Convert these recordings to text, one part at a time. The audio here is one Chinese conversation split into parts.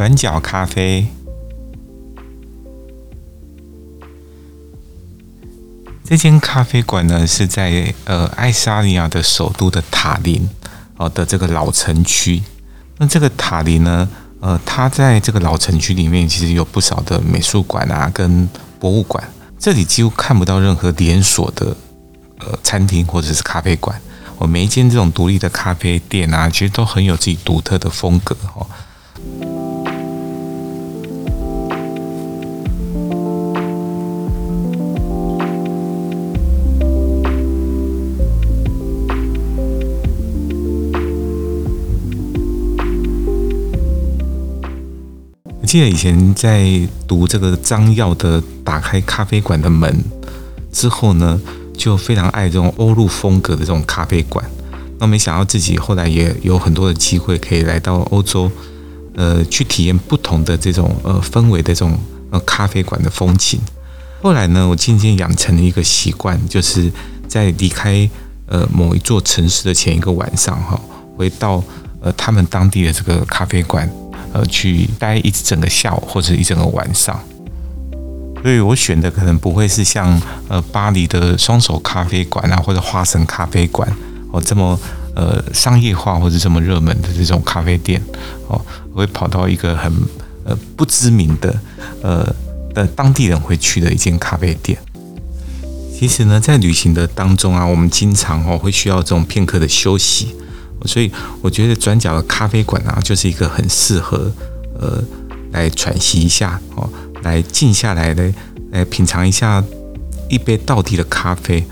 转角咖啡，这间咖啡馆呢是在呃爱沙尼亚的首都的塔林哦的这个老城区。那这个塔林呢，呃，它在这个老城区里面其实有不少的美术馆啊跟博物馆。这里几乎看不到任何连锁的呃餐厅或者是咖啡馆。我每一间这种独立的咖啡店啊，其实都很有自己独特的风格哦。记得以前在读这个张耀的《打开咖啡馆的门》之后呢，就非常爱这种欧陆风格的这种咖啡馆，那没想到自己后来也有很多的机会可以来到欧洲，呃，去体验不同的这种呃氛围的这种呃咖啡馆的风情。后来呢，我渐渐养成了一个习惯，就是在离开呃某一座城市的前一个晚上哈，回到呃他们当地的这个咖啡馆，呃，去待一整个下午或者一整个晚上。所以我选的可能不会是像呃巴黎的双手咖啡馆啊，或者花神咖啡馆哦这么呃商业化或者这么热门的这种咖啡店哦，我会跑到一个很呃不知名的呃的当地人会去的一间咖啡店。其实呢，在旅行的当中啊，我们经常哦会需要这种片刻的休息，所以我觉得转角的咖啡馆啊，就是一个很适合呃来喘息一下哦。来静下来的，来品尝一下一杯道地的咖啡，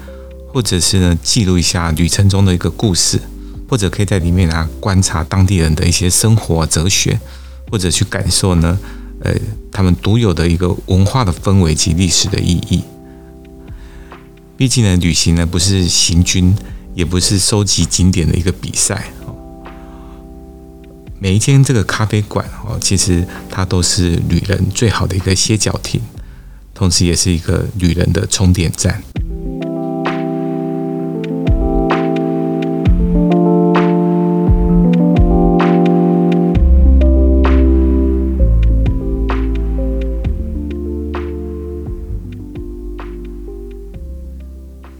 或者是呢记录一下旅程中的一个故事，或者可以在里面啊观察当地人的一些生活哲学，或者去感受呢，呃，他们独有的一个文化的氛围及历史的意义。毕竟呢，旅行呢不是行军，也不是收集景点的一个比赛。每一间这个咖啡馆哦，其实它都是旅人最好的一个歇脚亭，同时也是一个旅人的充电站。